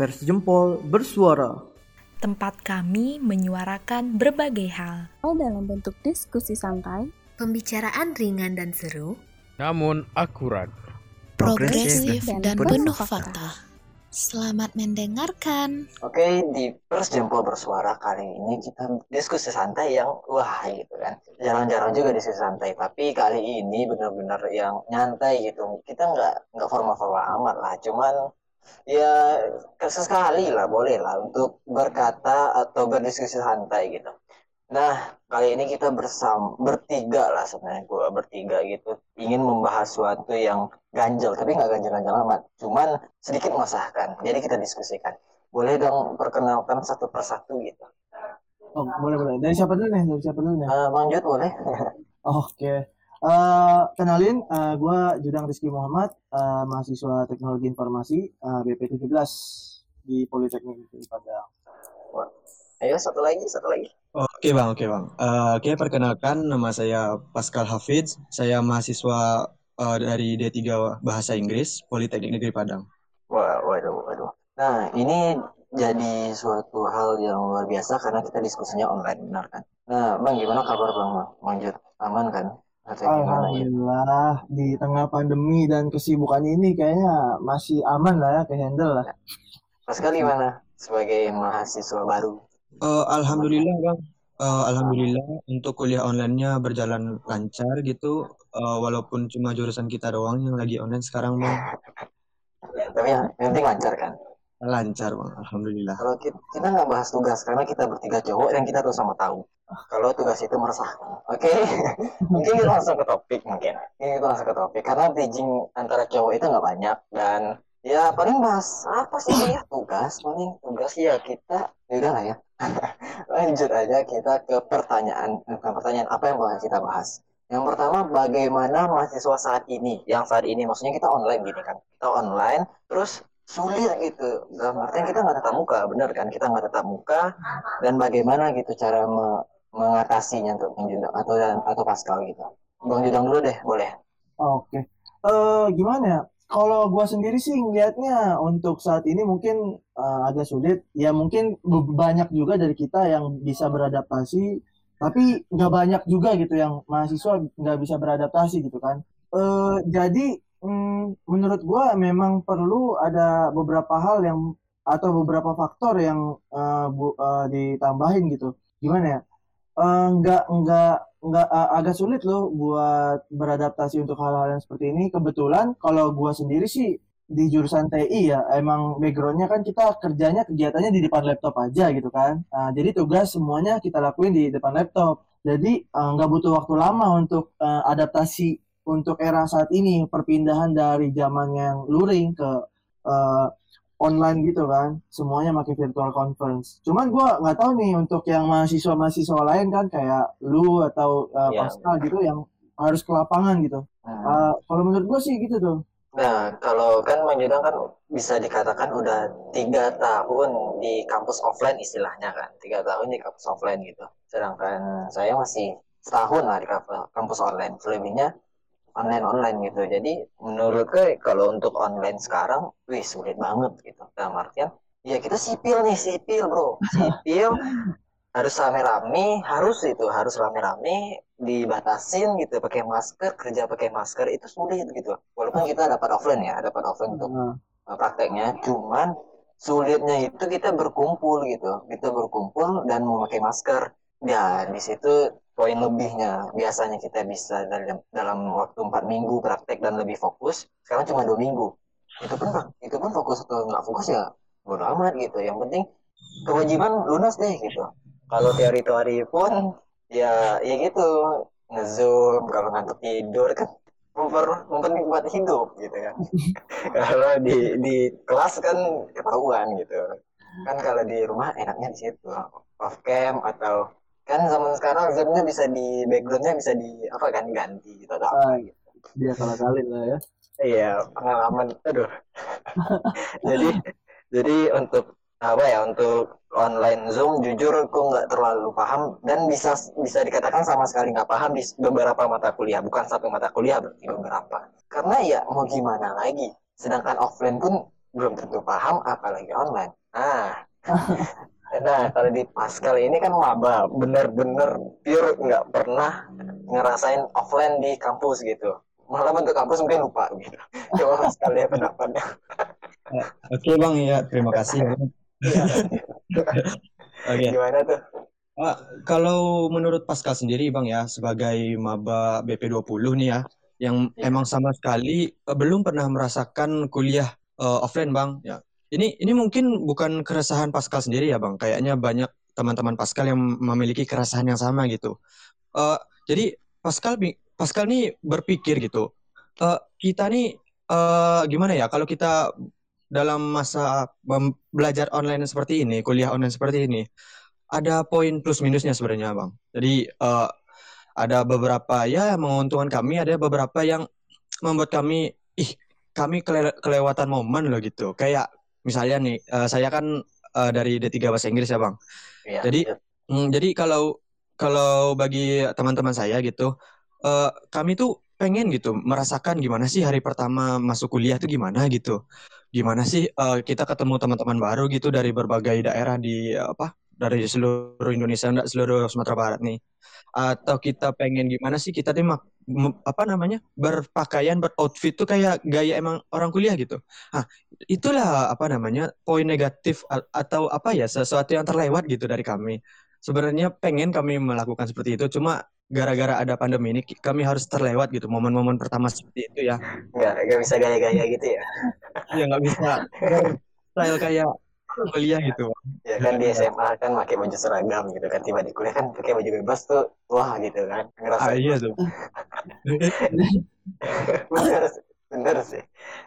Pers Jempol bersuara. Tempat kami menyuarakan berbagai hal. dalam bentuk diskusi santai, Pembicaraan ringan dan seru. namun akurat. Progresif dan dan penuh penuh fakta. Selamat mendengarkan. Oke, di Pers Jempol Bersuara kali ini kita diskusi santai yang wah gitu kan. Jarang-jarang juga diskusi santai, tapi kali ini benar-benar yang nyantai gitu. Kita nggak nggak formal-formal amat lah, cuman ya sesekali lah boleh lah untuk berkata atau berdiskusi santai gitu. Nah, kali ini kita bersama bertiga lah sebenarnya gue bertiga gitu ingin membahas suatu yang ganjel tapi nggak ganjel-ganjel amat cuman sedikit mengesahkan jadi kita diskusikan boleh dong perkenalkan satu persatu gitu Oh, boleh boleh. Dari siapa dulu nih? Dari siapa dulu nih? Eh, Bang Jud boleh Oke. Eh, kenalin, eh, gue Judang Rizky Muhammad, eh, mahasiswa Teknologi Informasi eh, BP 17 di Politeknik Negeri Padang. ayo satu lagi satu lagi Oke bang, oke bang. Eh, Oke perkenalkan nama saya Pascal Hafidz. Saya mahasiswa eh, dari D3 Bahasa Inggris Politeknik Negeri Padang. Wah, waduh waduh nah ini jadi suatu hal yang luar biasa karena kita diskusinya online benar kan nah Bang gimana kabar Bang Jud aman kan atau gimana ya Alhamdulillah di tengah pandemi dan kesibukan ini kayaknya masih aman lah ya, ke handle lah. Pascal gimana sebagai mahasiswa baru Eh, Alhamdulillah bang. Eh, Alhamdulillah untuk kuliah online-nya berjalan lancar gitu. Eh, walaupun cuma jurusan kita doang yang lagi online sekarang bang. tapi yang penting lancar kan Lancar bang, Alhamdulillah. Kalau kita, kita nggak bahas tugas karena kita bertiga cowok dan kita tuh sama tahu kalau tugas itu meresahkan. Oke, mungkin kita langsung ke topik mungkin. Ini kita langsung ke topik karena bridging antara cowok itu nggak banyak dan ya paling bahas apa sih ya tugas paling tugas ya kita ya udah lah ya. Lanjut aja kita ke pertanyaan bukan pertanyaan apa yang boleh kita bahas. Yang pertama bagaimana mahasiswa saat ini? Yang saat ini maksudnya kita online gini kan. Kita online terus sulit gitu dalam artian kita nggak tatap muka bener kan kita nggak tatap muka dan bagaimana gitu cara me- mengatasinya untuk Bang atau atau Pascal gitu Bang Judang dulu deh boleh Oke. Eh gimana ya? Kalau gua sendiri sih ngelihatnya untuk saat ini mungkin eh, agak sulit. Ya mungkin banyak juga dari kita yang bisa beradaptasi, tapi nggak banyak juga gitu yang mahasiswa nggak bisa beradaptasi gitu kan. Eh jadi mm, menurut gua memang perlu ada beberapa hal yang atau beberapa faktor yang eh, bu- eh, ditambahin gitu. Gimana ya? Eh, nggak nggak nggak eh, agak sulit loh buat beradaptasi untuk hal-hal yang seperti ini. Kebetulan kalau gua sendiri sih di jurusan TI ya, emang backgroundnya kan kita kerjanya kegiatannya di depan laptop aja gitu kan. Nah, jadi tugas semuanya kita lakuin di depan laptop. Jadi nggak butuh waktu lama untuk eh, adaptasi untuk era saat ini, perpindahan dari zaman yang luring ke eh, online gitu kan, semuanya pakai virtual conference. Cuman gua nggak tahu nih untuk yang mahasiswa-mahasiswa lain kan kayak lu atau uh, Iya. Pascal gitu yang harus ke lapangan gitu. Nah, Uh, kalau menurut gua sih gitu tuh. nah, kalau kan Bang Judang kan bisa dikatakan udah tiga tahun di kampus offline istilahnya kan tiga tahun di kampus offline gitu sedangkan saya masih setahun lah di kampus kampus online selebihnya online online gitu. Jadi menurut gue kalau untuk online sekarang wih sulit banget gitu. Dalam artian ya kita sipil nih sipil bro. Sipil harus rame-rame harus itu harus rame-rame dibatasin gitu pakai masker kerja pakai masker itu sulit gitu. Walaupun kita dapat offline ya dapat offline untuk Nah, uh, prakteknya. Cuman sulitnya itu kita berkumpul gitu. Kita berkumpul dan memakai masker. Ya di situ poin lebihnya. Biasanya kita bisa dalam dalam waktu empat minggu praktek dan lebih fokus sekarang cuma dua minggu. Itu pun itu pun fokus atau nggak fokus ya bodo amat gitu. Yang penting kewajiban lunas deh gitu. Kalau teori-teori pun ya ya gitu. Ngezoom kalau ngantuk tidur kan memper mempenting buat hidup gitu kan. Kalau di di kelas kan ketahuan gitu. Kan kalau di rumah enaknya di situ off cam atau kan zaman sekarang zoomnya bisa di backgroundnya bisa di apa kan ganti gitu atau apa Ah. gitu dia salah kali lah ya. iya pengalaman aduh jadi jadi untuk apa ya untuk online zoom jujur aku nggak terlalu paham dan bisa bisa dikatakan sama sekali nggak paham di beberapa mata kuliah bukan satu mata kuliah berarti beberapa karena ya mau gimana lagi sedangkan offline pun belum tentu paham apalagi online nah nah kalau di Pascal ini kan maba bener-bener pure nggak pernah ngerasain offline di kampus gitu malah bentuk kampus mungkin lupa gitu coba Pascal ya pendapatnya Oke bang ya terima kasih. Oke. gimana tuh Ah, kalau menurut Pascal sendiri Bang ya, sebagai maba BP20 nih ya, yang Iya. emang sama sekali eh, belum pernah merasakan kuliah eh, offline Bang ya. Ini ini mungkin bukan keresahan Pascal sendiri ya Bang, kayaknya banyak teman-teman Pascal yang memiliki keresahan yang sama gitu. Eh, jadi Pascal Pascal nih berpikir gitu, eh, kita nih eh, gimana ya kalau kita dalam masa belajar online seperti ini, kuliah online seperti ini, ada poin plus minusnya sebenarnya bang. Jadi eh, ada beberapa ya menguntungkan kami, ada beberapa yang membuat kami ih kami kele- kelewatan momen loh gitu. Kayak misalnya nih eh, saya kan eh, dari D3 bahasa Inggris ya bang. ya Jadi mm, jadi kalau kalau bagi teman-teman saya gitu, eh, kami tuh pengen gitu merasakan gimana sih hari pertama masuk kuliah tuh gimana gitu. Gimana sih eh, kita ketemu teman-teman baru gitu dari berbagai daerah di apa dari seluruh Indonesia enggak seluruh Sumatera Barat nih. Atau kita pengen gimana sih kita tuh mak- apa namanya berpakaian beroutfit tuh kayak gaya emang orang kuliah gitu. Ah, itulah apa namanya poin negatif atau apa ya sesuatu yang terlewat gitu dari kami. Sebenarnya pengen kami melakukan seperti itu, cuma gara-gara ada pandemi ini kami harus terlewat gitu momen-momen pertama seperti itu ya. nggak nggak bisa gaya-gaya gitu ya Ya nggak bisa style kayak kuliah gitu. ya kan di SMA kan pakai baju seragam gitu kan. Tiba di kuliah kan pakai baju bebas tuh. Wah gitu kan. Ngerasa Ah, iya tuh. bener sih bener sih.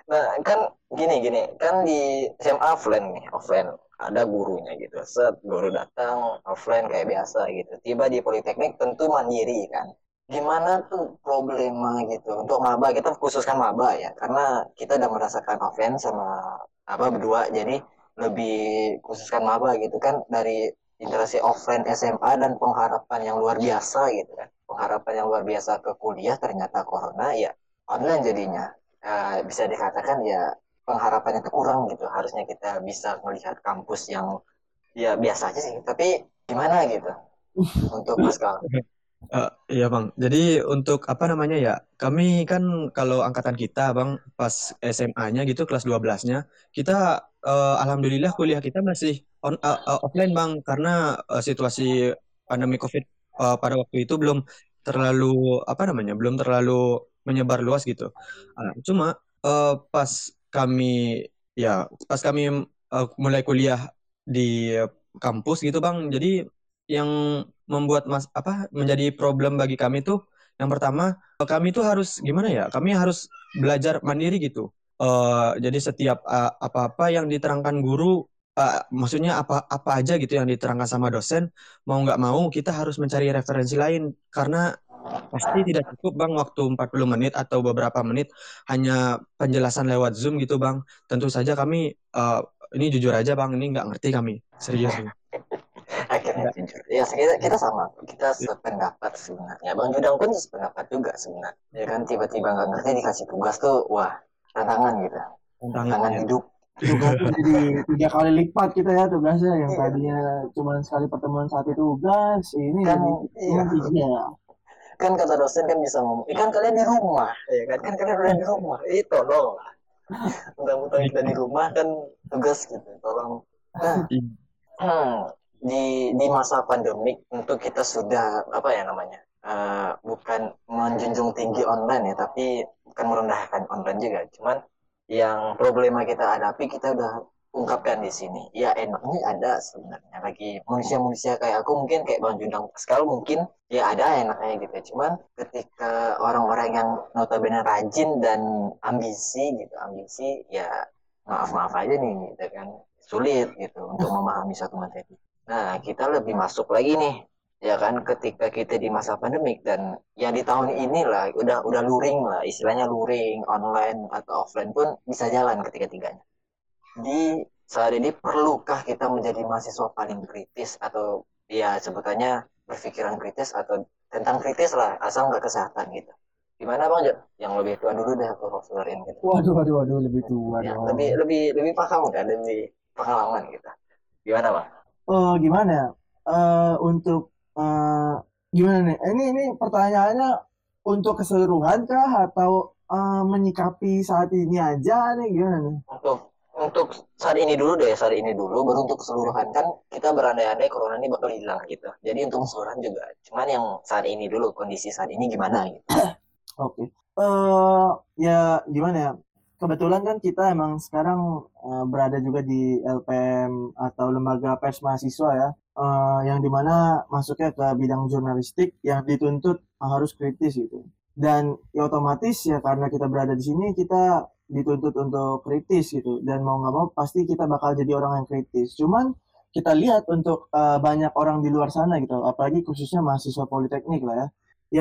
Nah kan gini gini. Kan di SMA offline nih offline. Ada gurunya gitu. Set guru datang offline kayak biasa gitu. Tiba di politeknik tentu mandiri kan. Gimana tuh problema gitu? Untuk maba kita khususkan maba ya. Karena kita udah merasakan offline sama apa berdua. Jadi lebih khususkan maba gitu kan dari interaksi offline SMA dan pengharapan yang luar biasa gitu kan. Pengharapan yang luar biasa ke kuliah ternyata corona ya online jadinya. Eh, bisa dikatakan ya pengharapannya itu kurang gitu. Harusnya kita bisa melihat kampus yang ya biasa aja sih. Tapi gimana gitu untuk Pascal Eh, iya bang. Jadi untuk apa namanya ya, kami kan kalau angkatan kita bang pas SMA-nya gitu kelas 12-nya kita eh, alhamdulillah kuliah kita masih on eh, eh, offline bang karena eh, situasi pandemi COVID eh, pada waktu itu belum terlalu apa namanya belum terlalu menyebar luas gitu. Ah, cuma eh, pas kami ya pas kami eh, mulai kuliah di kampus gitu bang, jadi yang membuat mas apa menjadi problem bagi kami tuh yang pertama kami tuh harus gimana ya kami harus belajar mandiri gitu. Eh jadi setiap eh, apa-apa yang diterangkan guru eh, maksudnya apa apa aja gitu yang diterangkan sama dosen mau nggak mau kita harus mencari referensi lain. Karena pasti tidak cukup bang waktu 40 menit atau beberapa menit hanya penjelasan lewat Zoom gitu bang. Tentu saja kami eh, ini jujur aja bang ini nggak ngerti kami. Serius. Akhirnya jujur. Ya kita, kita sama. Kita sependapat sebenarnya. Bang Judang pun sependapat juga sebenarnya. Ya kan tiba-tiba nggak ngerti dikasih tugas tuh wah tantangan gitu. Tantangan tantangannya hidup. Tugasnya jadi tiga kali lipat kita ya tugasnya. Yang Iya. tadinya cuma sekali pertemuan satu tugas ini Kan, jadi iya. cuma tiga kan kata dosen kan bisa ngomong "Ih, kan kalian di rumah. Ya kan kan kalian udah di rumah. Eh tolong lah. Mentang-mentang kita di rumah kan tugas gitu tolong. Nah Iya. hmm, di di masa pandemik tentu kita sudah apa ya namanya eh, bukan menjunjung tinggi online ya tapi bukan merendahkan online juga. Cuman yang problema kita hadapi kita udah ungkapkan di sini. Ya enaknya ada sebenarnya. Bagi manusia-manusia kayak aku mungkin kayak Bang Jundang Pascal mungkin ya ada enaknya gitu. Cuman ketika orang-orang yang notabene rajin dan ambisi gitu ambisi ya maaf maaf aja nih gitu kan. Sulit gitu untuk memahami satu materi nah kita lebih masuk lagi nih ya kan ketika kita di masa pandemik dan ya di tahun inilah udah udah luring lah istilahnya luring online atau offline pun bisa jalan ketiga-tiganya di saat ini perlukah kita menjadi mahasiswa paling kritis atau ya sebutannya berpikiran kritis atau tentang kritis lah asal nggak kesehatan gitu. Gimana bang Jod? yang lebih tua dulu deh aku gitu. Waduh, waduh, waduh, lebih tua ya, dong. lebih lebih lebih paham kan lebih pengalaman gitu. Gimana bang Oh, gimana ya? Eh, untuk eh, gimana nih? Ini ini pertanyaannya untuk keseluruhan kah atau eh, menyikapi saat ini aja nih gimana nih? untuk untuk saat ini dulu deh saat ini dulu baru untuk keseluruhan kan kita berandai-andai corona ini bakal hilang gitu jadi untuk keseluruhan juga cuman yang saat ini dulu kondisi saat ini gimana gitu Oke. Eh, ya gimana ya? Kebetulan kan kita emang sekarang eh, berada juga di LPM atau lembaga pers mahasiswa ya, eh, yang di mana masuknya ke bidang jurnalistik yang dituntut harus kritis gitu. Dan ya otomatis ya karena kita berada di sini kita dituntut untuk kritis gitu. Dan mau nggak mau pasti kita bakal jadi orang yang kritis. Cuman kita lihat untuk eh, banyak orang di luar sana gitu, apalagi khususnya mahasiswa politeknik lah ya,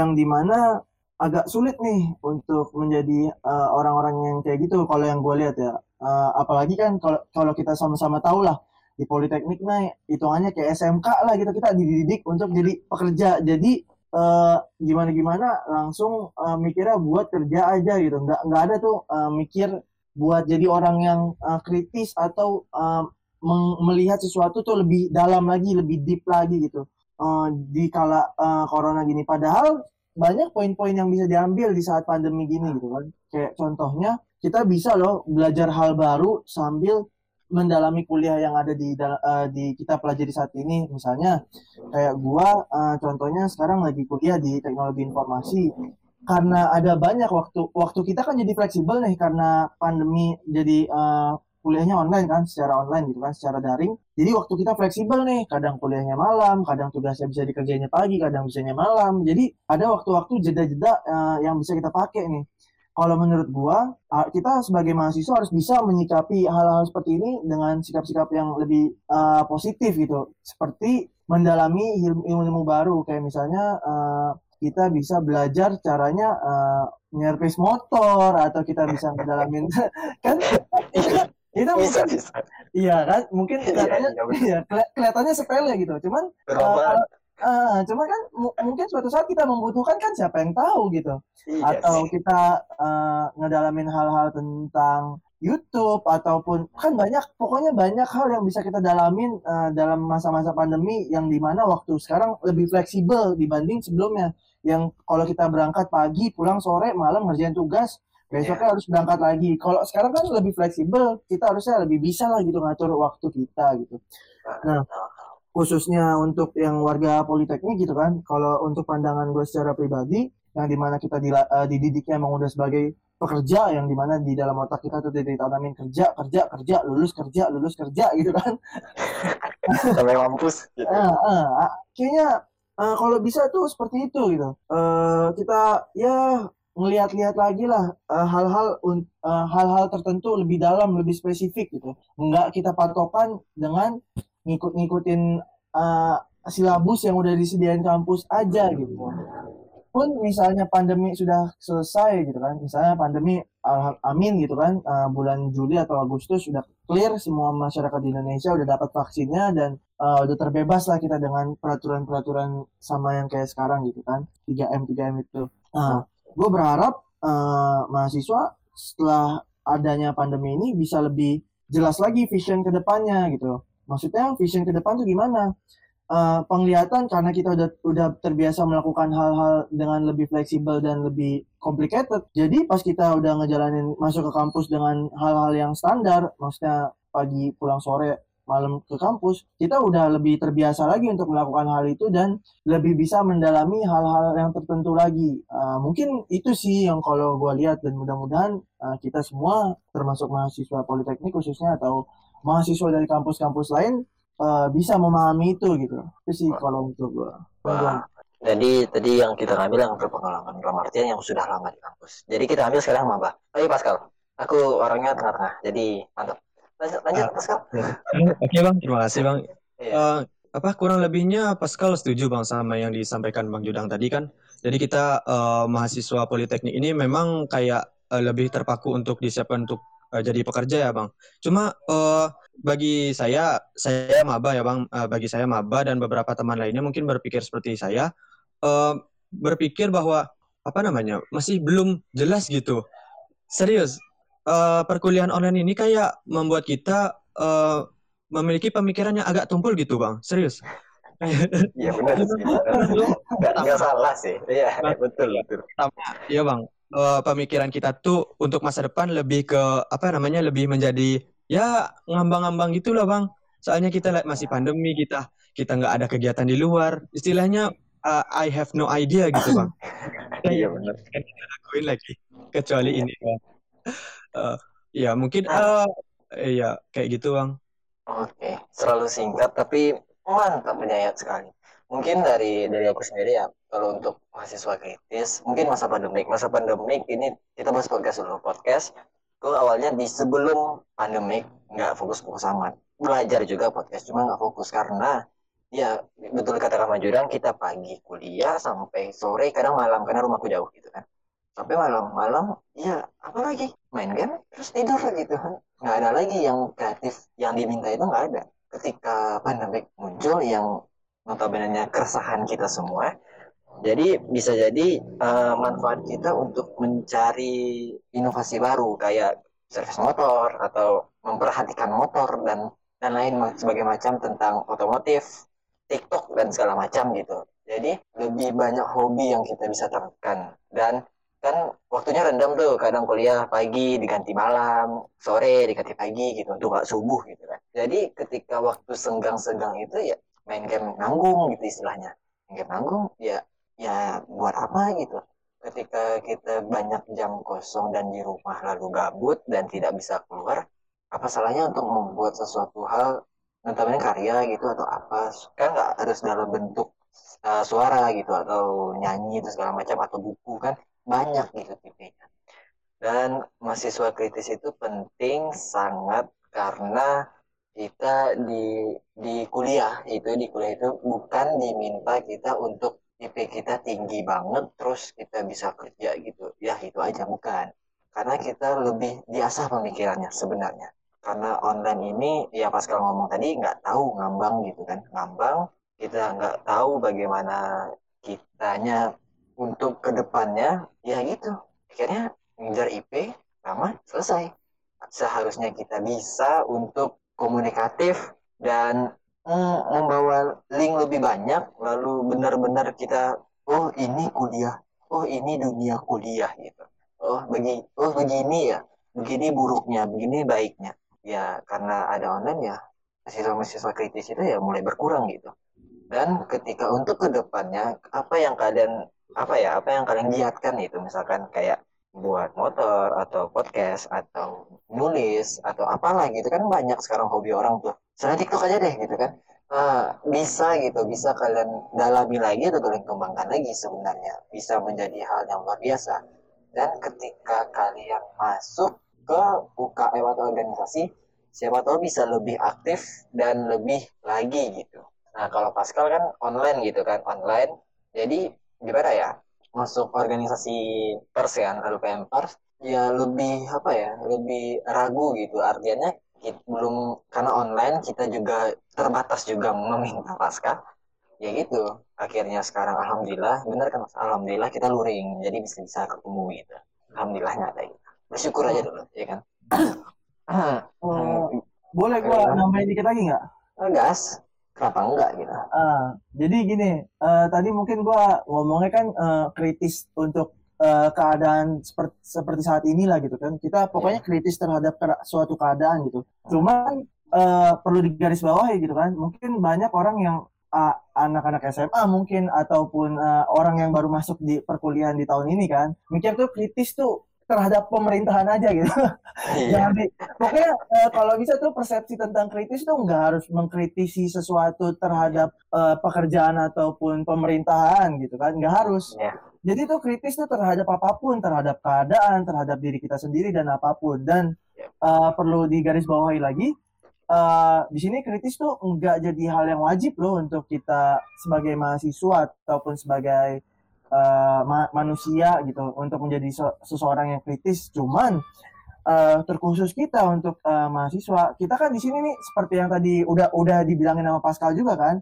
yang di mana agak sulit nih untuk menjadi uh, orang-orang yang kayak gitu kalau yang gue lihat ya. Uh, apalagi kan kalau kita sama-sama tahu lah di politeknik nah hitungannya kayak SMK lah gitu kita dididik untuk jadi pekerja. Jadi uh, gimana gimana langsung uh, mikirnya buat kerja aja gitu. Nggak nggak ada tuh uh, mikir buat jadi orang yang uh, kritis atau uh, melihat sesuatu tuh lebih dalam lagi lebih deep lagi gitu. Uh, di kala uh, corona gini. Padahal banyak poin-poin yang bisa diambil di saat pandemi gini gitu kan. Kayak contohnya kita bisa loh belajar hal baru sambil mendalami kuliah yang ada di eh, di kita pelajari saat ini. Misalnya kayak gua eh, contohnya sekarang lagi kuliah di teknologi informasi. Karena ada banyak waktu waktu kita kan jadi fleksibel nih karena pandemi jadi eh, kuliahnya online kan secara online gitu kan secara daring. Jadi waktu kita fleksibel nih kadang kuliahnya malam kadang tugasnya bisa dikerjainnya pagi kadang bisanya malam. Jadi ada waktu-waktu jeda-jeda eh, yang bisa kita pakai nih. Kalau menurut gua ah, kita sebagai mahasiswa harus bisa menyikapi hal-hal seperti ini dengan sikap-sikap yang lebih eh, positif gitu. Seperti mendalami ilmu- ilmu-ilmu baru. Kayak misalnya eh, kita bisa belajar caranya eh, nyervis motor atau kita bisa mendalamin kan itu bisa mungkin bisa Iya kan, mungkin Iya, kelihatannya iya, iya, keli- kelihatannya sepele gitu. Cuman kalau eh, cuman kan mu- mungkin suatu saat kita membutuhkan kan siapa yang tahu gitu. iya Atau sih kita eh, ngedalamin hal-hal tentang YouTube ataupun kan banyak pokoknya banyak hal yang bisa kita dalamin eh, dalam masa-masa pandemi yang di mana waktu sekarang lebih fleksibel dibanding sebelumnya. Yang kalau kita berangkat pagi, pulang sore, malam ngerjain tugas, besoknya harus berangkat lagi. Kalau sekarang kan lebih fleksibel, kita harusnya lebih bisa lah gitu ngatur waktu kita gitu. Nah, khususnya untuk yang warga politeknik gitu kan, kalau untuk pandangan gue secara pribadi, yang di mana kita dila- eh, dididiknya emang udah sebagai pekerja, yang di mana di dalam otak kita tuh ditanamin kerja, kerja, kerja, lulus kerja, lulus kerja gitu kan. sampai mampus gitu ah, ah, kayaknya eh, kalau bisa tuh seperti itu gitu. Eh, kita ya ngelihat-lihat lagi lah eh, hal-hal eh, hal-hal tertentu lebih dalam, lebih spesifik gitu. Enggak kita patokan dengan ngikut-ngikutin eh, silabus yang udah disediain kampus aja gitu. Pun misalnya pandemi sudah selesai gitu kan, misalnya pandemi alham- amin gitu kan, eh, bulan Juli atau Agustus sudah clear semua masyarakat di Indonesia udah dapat vaksinnya dan eh, udah terbebas lah kita dengan peraturan-peraturan sama yang kayak sekarang gitu kan 3M 3M itu. Nah, gue berharap eh, mahasiswa setelah adanya pandemi ini bisa lebih jelas lagi vision ke depannya gitu. Maksudnya vision ke depan tuh gimana? Eh, penglihatan karena kita udah udah terbiasa melakukan hal-hal dengan lebih fleksibel dan lebih complicated. Jadi pas kita udah ngejalanin masuk ke kampus dengan hal-hal yang standar, maksudnya pagi pulang sore malam ke kampus, kita udah lebih terbiasa lagi untuk melakukan hal itu dan lebih bisa mendalami hal-hal yang tertentu lagi. Uh, mungkin itu sih yang kalau gue lihat dan mudah-mudahan uh, kita semua termasuk mahasiswa politeknik khususnya atau mahasiswa dari kampus-kampus lain uh, bisa memahami itu gitu. Itu sih kalau untuk gue. Jadi tadi yang kita ambil yang berpengalaman dalam artian yang sudah lama di kampus. Jadi kita ambil sekarang maba. Ayo Pascal, aku orangnya tengah-tengah, jadi mantap. Lanjut, lanjut Ah. Pascal. Oke bang, terima kasih bang. Iya. Eh, apa kurang lebihnya Pascal setuju bang sama yang disampaikan bang Judang tadi kan. Jadi kita eh, mahasiswa politeknik ini memang kayak eh, lebih terpaku untuk disiapkan untuk jadi pekerja ya bang. Cuma eh, bagi saya, saya maba ya bang. Eh, bagi saya maba dan beberapa teman lainnya mungkin berpikir seperti saya. eh, berpikir bahwa apa namanya masih belum jelas gitu. Serius, eh, perkuliahan online ini kayak membuat kita eh, memiliki pemikiran yang agak tumpul gitu bang. Serius. Iya benar sih. Nggak, salah sih. Iya betul betul. Iya bang, Eh, pemikiran kita tuh untuk masa depan lebih ke apa namanya lebih menjadi ya ngambang-ngambang gitulah bang. Soalnya kita like, masih pandemi kita kita nggak ada kegiatan di luar. Istilahnya uh, I have no idea gitu bang. Iya benar. Kan kita lakuin lagi kecuali ini bang. Eh, ya mungkin eh iya kayak gitu bang. Oke, selalu singkat tapi mantap menyayat sekali. Mungkin dari dari aku sendiri ya, kalau untuk mahasiswa kritis, mungkin masa pandemik. Masa pandemik ini kita bahas podcast dulu. Podcast itu awalnya di sebelum pandemik nggak fokus-fokus amat. Belajar juga podcast, cuma nggak fokus karena ya betul kata Kak Majurang, kita pagi kuliah sampai sore, kadang malam karena rumahku jauh gitu kan. Sampai malam-malam, ya apa lagi? Main game, terus tidur gitu kan. Nggak ada lagi yang kreatif, yang diminta itu nggak ada. Ketika pandemik muncul yang notabene keresahan kita semua. Jadi bisa jadi uh, manfaat kita untuk mencari inovasi baru kayak servis motor atau memperhatikan motor dan dan lain sebagai macam tentang otomotif, TikTok dan segala macam gitu. Jadi lebih banyak hobi yang kita bisa terapkan dan kan waktunya rendam tuh kadang kuliah pagi diganti malam sore diganti pagi gitu untuk nggak subuh gitu kan. Jadi ketika waktu senggang-senggang itu ya main game nanggung gitu istilahnya. Main game nanggung ya ya buat apa gitu. Ketika kita banyak jam kosong dan di rumah lalu gabut dan tidak bisa keluar apa salahnya untuk membuat sesuatu hal notabene karya gitu atau apa? Kan nggak harus dalam bentuk uh, suara gitu atau nyanyi itu segala macam atau buku kan banyak. Tipenya dan mahasiswa kritis itu penting sangat karena kita di di kuliah itu di kuliah itu bukan diminta kita untuk IP kita tinggi banget terus kita bisa kerja gitu. Ya itu aja bukan. Karena kita lebih biasa pemikirannya sebenarnya. Karena online ini ya pas kalau ngomong tadi nggak tahu ngambang gitu kan. Ngambang kita nggak tahu bagaimana kitanya untuk ke depannya ya gitu. Akhirnya ngejar IP lama selesai. Seharusnya kita bisa untuk komunikatif dan mm, membawa link lebih banyak lalu benar-benar kita oh ini kuliah. Oh ini dunia kuliah gitu. Oh bagi oh begini ya. Begini buruknya begini baiknya. Ya karena ada online ya mahasiswa-mahasiswa kritis itu ya mulai berkurang gitu. Dan ketika untuk ke depannya apa yang kalian apa ya apa yang kalian giatkan itu? Misalkan kayak buat motor atau podcast atau nulis atau apalah gitu. Kan banyak sekarang hobi orang tuh saya TikTok aja deh gitu kan. Uh, bisa gitu bisa kalian dalami lagi atau kalian kembangkan lagi sebenarnya. Bisa menjadi hal yang luar biasa. Dan ketika kalian masuk ke UKM atau organisasi siapa tahu bisa lebih aktif dan lebih lagi gitu. Nah kalau Pascal kan online gitu kan online. Jadi gimana ya masuk organisasi pers kan LPM pers ya lebih apa ya lebih ragu gitu. Artinya kita belum karena online kita juga terbatas juga meminta pasca. Ya gitu. Akhirnya sekarang alhamdulillah benar kan mas? Alhamdulillah kita luring jadi bisa bisa ketemu gitu. Alhamdulillah nyata gitu. Bersyukur aja dulu ya kan? Oh, boleh gua nambahin dikit lagi nggak? gas kenapa enggak gitu Ah, jadi gini, eh, tadi mungkin gua ngomongnya kan eh, kritis untuk eh, keadaan seperti seperti saat inilah gitu kan. Kita pokoknya kritis terhadap suatu keadaan gitu. Cuman eh, perlu digarisbawahi gitu kan. Mungkin banyak orang yang anak-anak SMA mungkin ataupun eh, orang yang baru masuk di perkuliahan di tahun ini kan, mikir tuh kritis tuh terhadap pemerintahan aja gitu. iya. Jangan di- pokoknya eh, kalau bisa tuh persepsi tentang kritis tuh nggak harus mengkritisi sesuatu terhadap eh, pekerjaan ataupun pemerintahan gitu kan. Nggak harus. Iya. jadi tuh kritis tuh terhadap apa pun terhadap keadaan terhadap diri kita sendiri dan apa pun. Dan eh, perlu digarisbawahi lagi eh, di sini kritis tuh nggak jadi hal yang wajib loh untuk kita sebagai mahasiswa ataupun sebagai eh, ma- manusia gitu untuk menjadi se- seseorang yang kritis. Cuman eh, terkhusus kita untuk eh, mahasiswa kita kan di sini nih seperti yang tadi udah udah dibilangin sama Pascal juga kan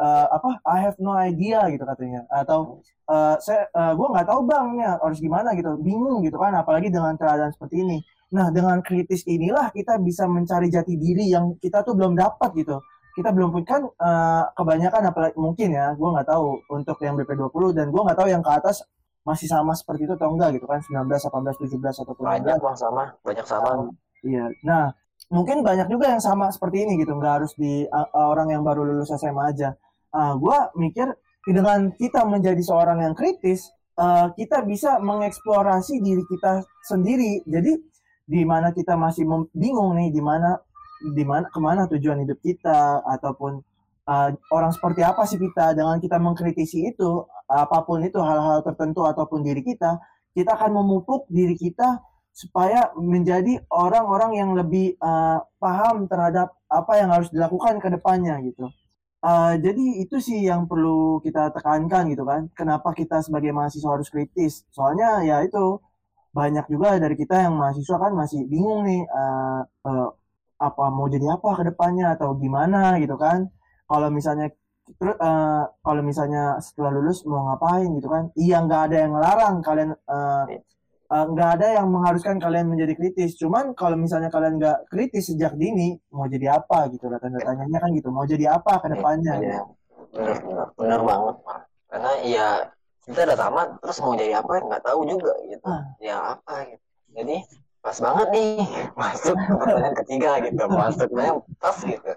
eh, apa I have no idea gitu katanya. Atau eh, saya eh, gue nggak tahu bang ya harus gimana gitu bingung gitu kan apalagi dengan keadaan seperti ini. Nah dengan kritis inilah kita bisa mencari jati diri yang kita tuh belum dapat gitu kita belum punya kan eh, kebanyakan apalagi mungkin ya gue nggak tahu untuk yang BP20 dan gue nggak tahu yang ke atas masih sama seperti itu atau enggak gitu kan 19 18 17 ataupun banyak 19 bang sama banyak sama Iya. Nah, mungkin banyak juga yang sama seperti ini gitu, nggak harus di uh, orang yang baru lulus SMA aja. Ah, gua mikir dengan kita menjadi seorang yang kritis, uh, kita bisa mengeksplorasi diri kita sendiri. Jadi di mana kita masih bingung nih, di mana di mana ke mana tujuan hidup kita ataupun uh, orang seperti apa sih kita dengan kita mengkritisi itu apa pun itu hal-hal tertentu ataupun diri kita, kita akan memupuk diri kita supaya menjadi orang-orang yang lebih uh, paham terhadap apa yang harus dilakukan ke depannya gitu. Uh, jadi itu sih yang perlu kita tekankan gitu kan. Kenapa kita sebagai mahasiswa harus kritis? Soalnya ya itu banyak juga dari kita yang mahasiswa kan masih bingung nih uh, uh, apa mau jadi apa ke depannya atau gimana gitu kan. Kalau misalnya terus uh, kalau misalnya setelah lulus mau ngapain gitu kan? Iya nggak ada yang larang kalian uh, Uh, nggak ada yang mengharuskan kalian menjadi kritis. Cuman kalau misalnya kalian nggak kritis sejak dini, mau jadi apa gitu lah tanda tanyanya kan gitu. Mau jadi apa ke depannya? Iya, gitu. benar banget karena ya kita udah tamat terus mau jadi apa nggak tahu juga gitu Ah. ya apa gitu jadi pas banget nih masuk ke pertanyaan ketiga gitu masuknya pas gitu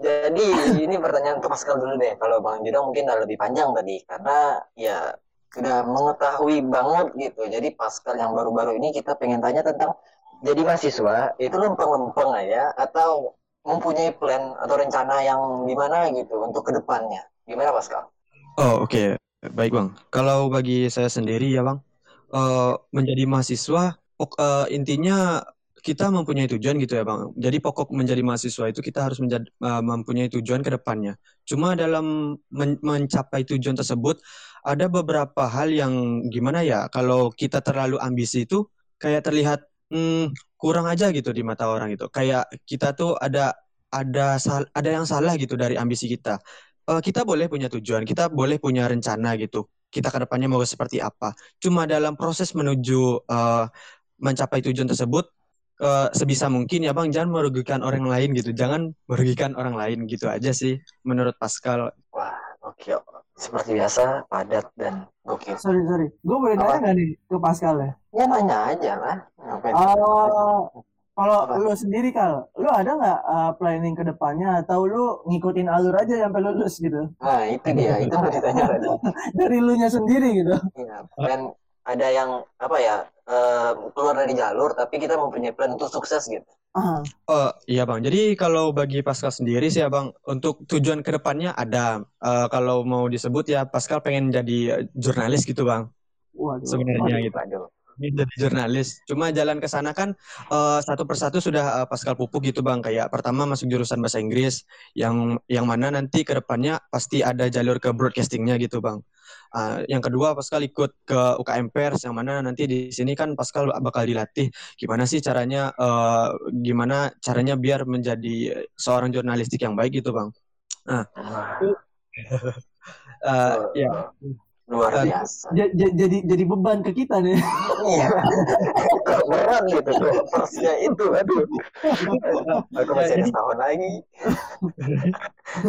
jadi ini pertanyaan untuk Pascal dulu deh kalau Bang Judo mungkin udah lebih panjang tadi karena ya sudah mengetahui banget gitu jadi Pascal yang baru-baru ini kita pengen tanya tentang jadi mahasiswa itu lempeng-lempeng aja atau mempunyai plan atau rencana yang gimana gitu untuk ke depannya gimana Pascal? Oh, oke. Baik, Bang. Kalau bagi saya sendiri ya, Bang, eh, menjadi mahasiswa pok- eh, intinya kita mempunyai tujuan gitu ya, Bang. Jadi pokok menjadi mahasiswa itu kita harus menjadi, eh, mempunyai tujuan ke depannya. Cuma dalam men- mencapai tujuan tersebut ada beberapa hal yang gimana ya, kalau kita terlalu ambisi itu kayak terlihat hmm, kurang aja gitu di mata orang gitu. Kayak kita tuh ada ada sal- ada yang salah gitu dari ambisi kita eh, kita boleh punya tujuan, kita boleh punya rencana gitu. Kita ke depannya mau seperti apa. Cuma dalam proses menuju eh, mencapai tujuan tersebut, eh, sebisa mungkin ya Bang, jangan merugikan orang lain gitu. Jangan merugikan orang lain gitu aja sih menurut Pascal. Wah, oke. Seperti biasa, padat dan gokil. Sorry sorry, gue boleh nanya nggak nih ke Pascal ya? Ya nanya aja lah. Ngapain? Oh, kalau Apa? lu sendiri kal, lu ada nggak uh, planning ke depannya atau lu ngikutin alur aja sampai lulus gitu? Nah, itu dia. Itu mau ditanya tadi. Dari lu nya sendiri gitu? Iya, dan ada yang apa ya eh, keluar dari jalur, tapi kita mempunyai plan untuk sukses gitu. Ah, Oh iya Bang, jadi kalau bagi Pascal sendiri sih ya Bang, untuk tujuan ke depannya ada. Eh, kalau mau disebut ya Pascal pengen jadi eh, jurnalis gitu Bang, waduh. sebenarnya gitu. Waduh. Ini jadi jurnalis. Cuma jalan ke sana kan eh, satu persatu sudah eh, Pascal pupuk gitu Bang. Kayak pertama masuk jurusan bahasa Inggris yang yang mana nanti ke depannya pasti ada jalur ke broadcastingnya gitu Bang. Ah, yang kedua Pascal ikut ke UKM Pers yang mana nanti di sini kan Pascal bakal dilatih. Gimana sih caranya eh, gimana caranya biar menjadi seorang jurnalistik yang baik gitu Bang. Wah, Eh, ya luar biasa. Ja- ja- jadi jadi beban ke kita nih. Iya. Berat gitu tuh prosesnya itu, aduh. Aku masih ada setahun lagi.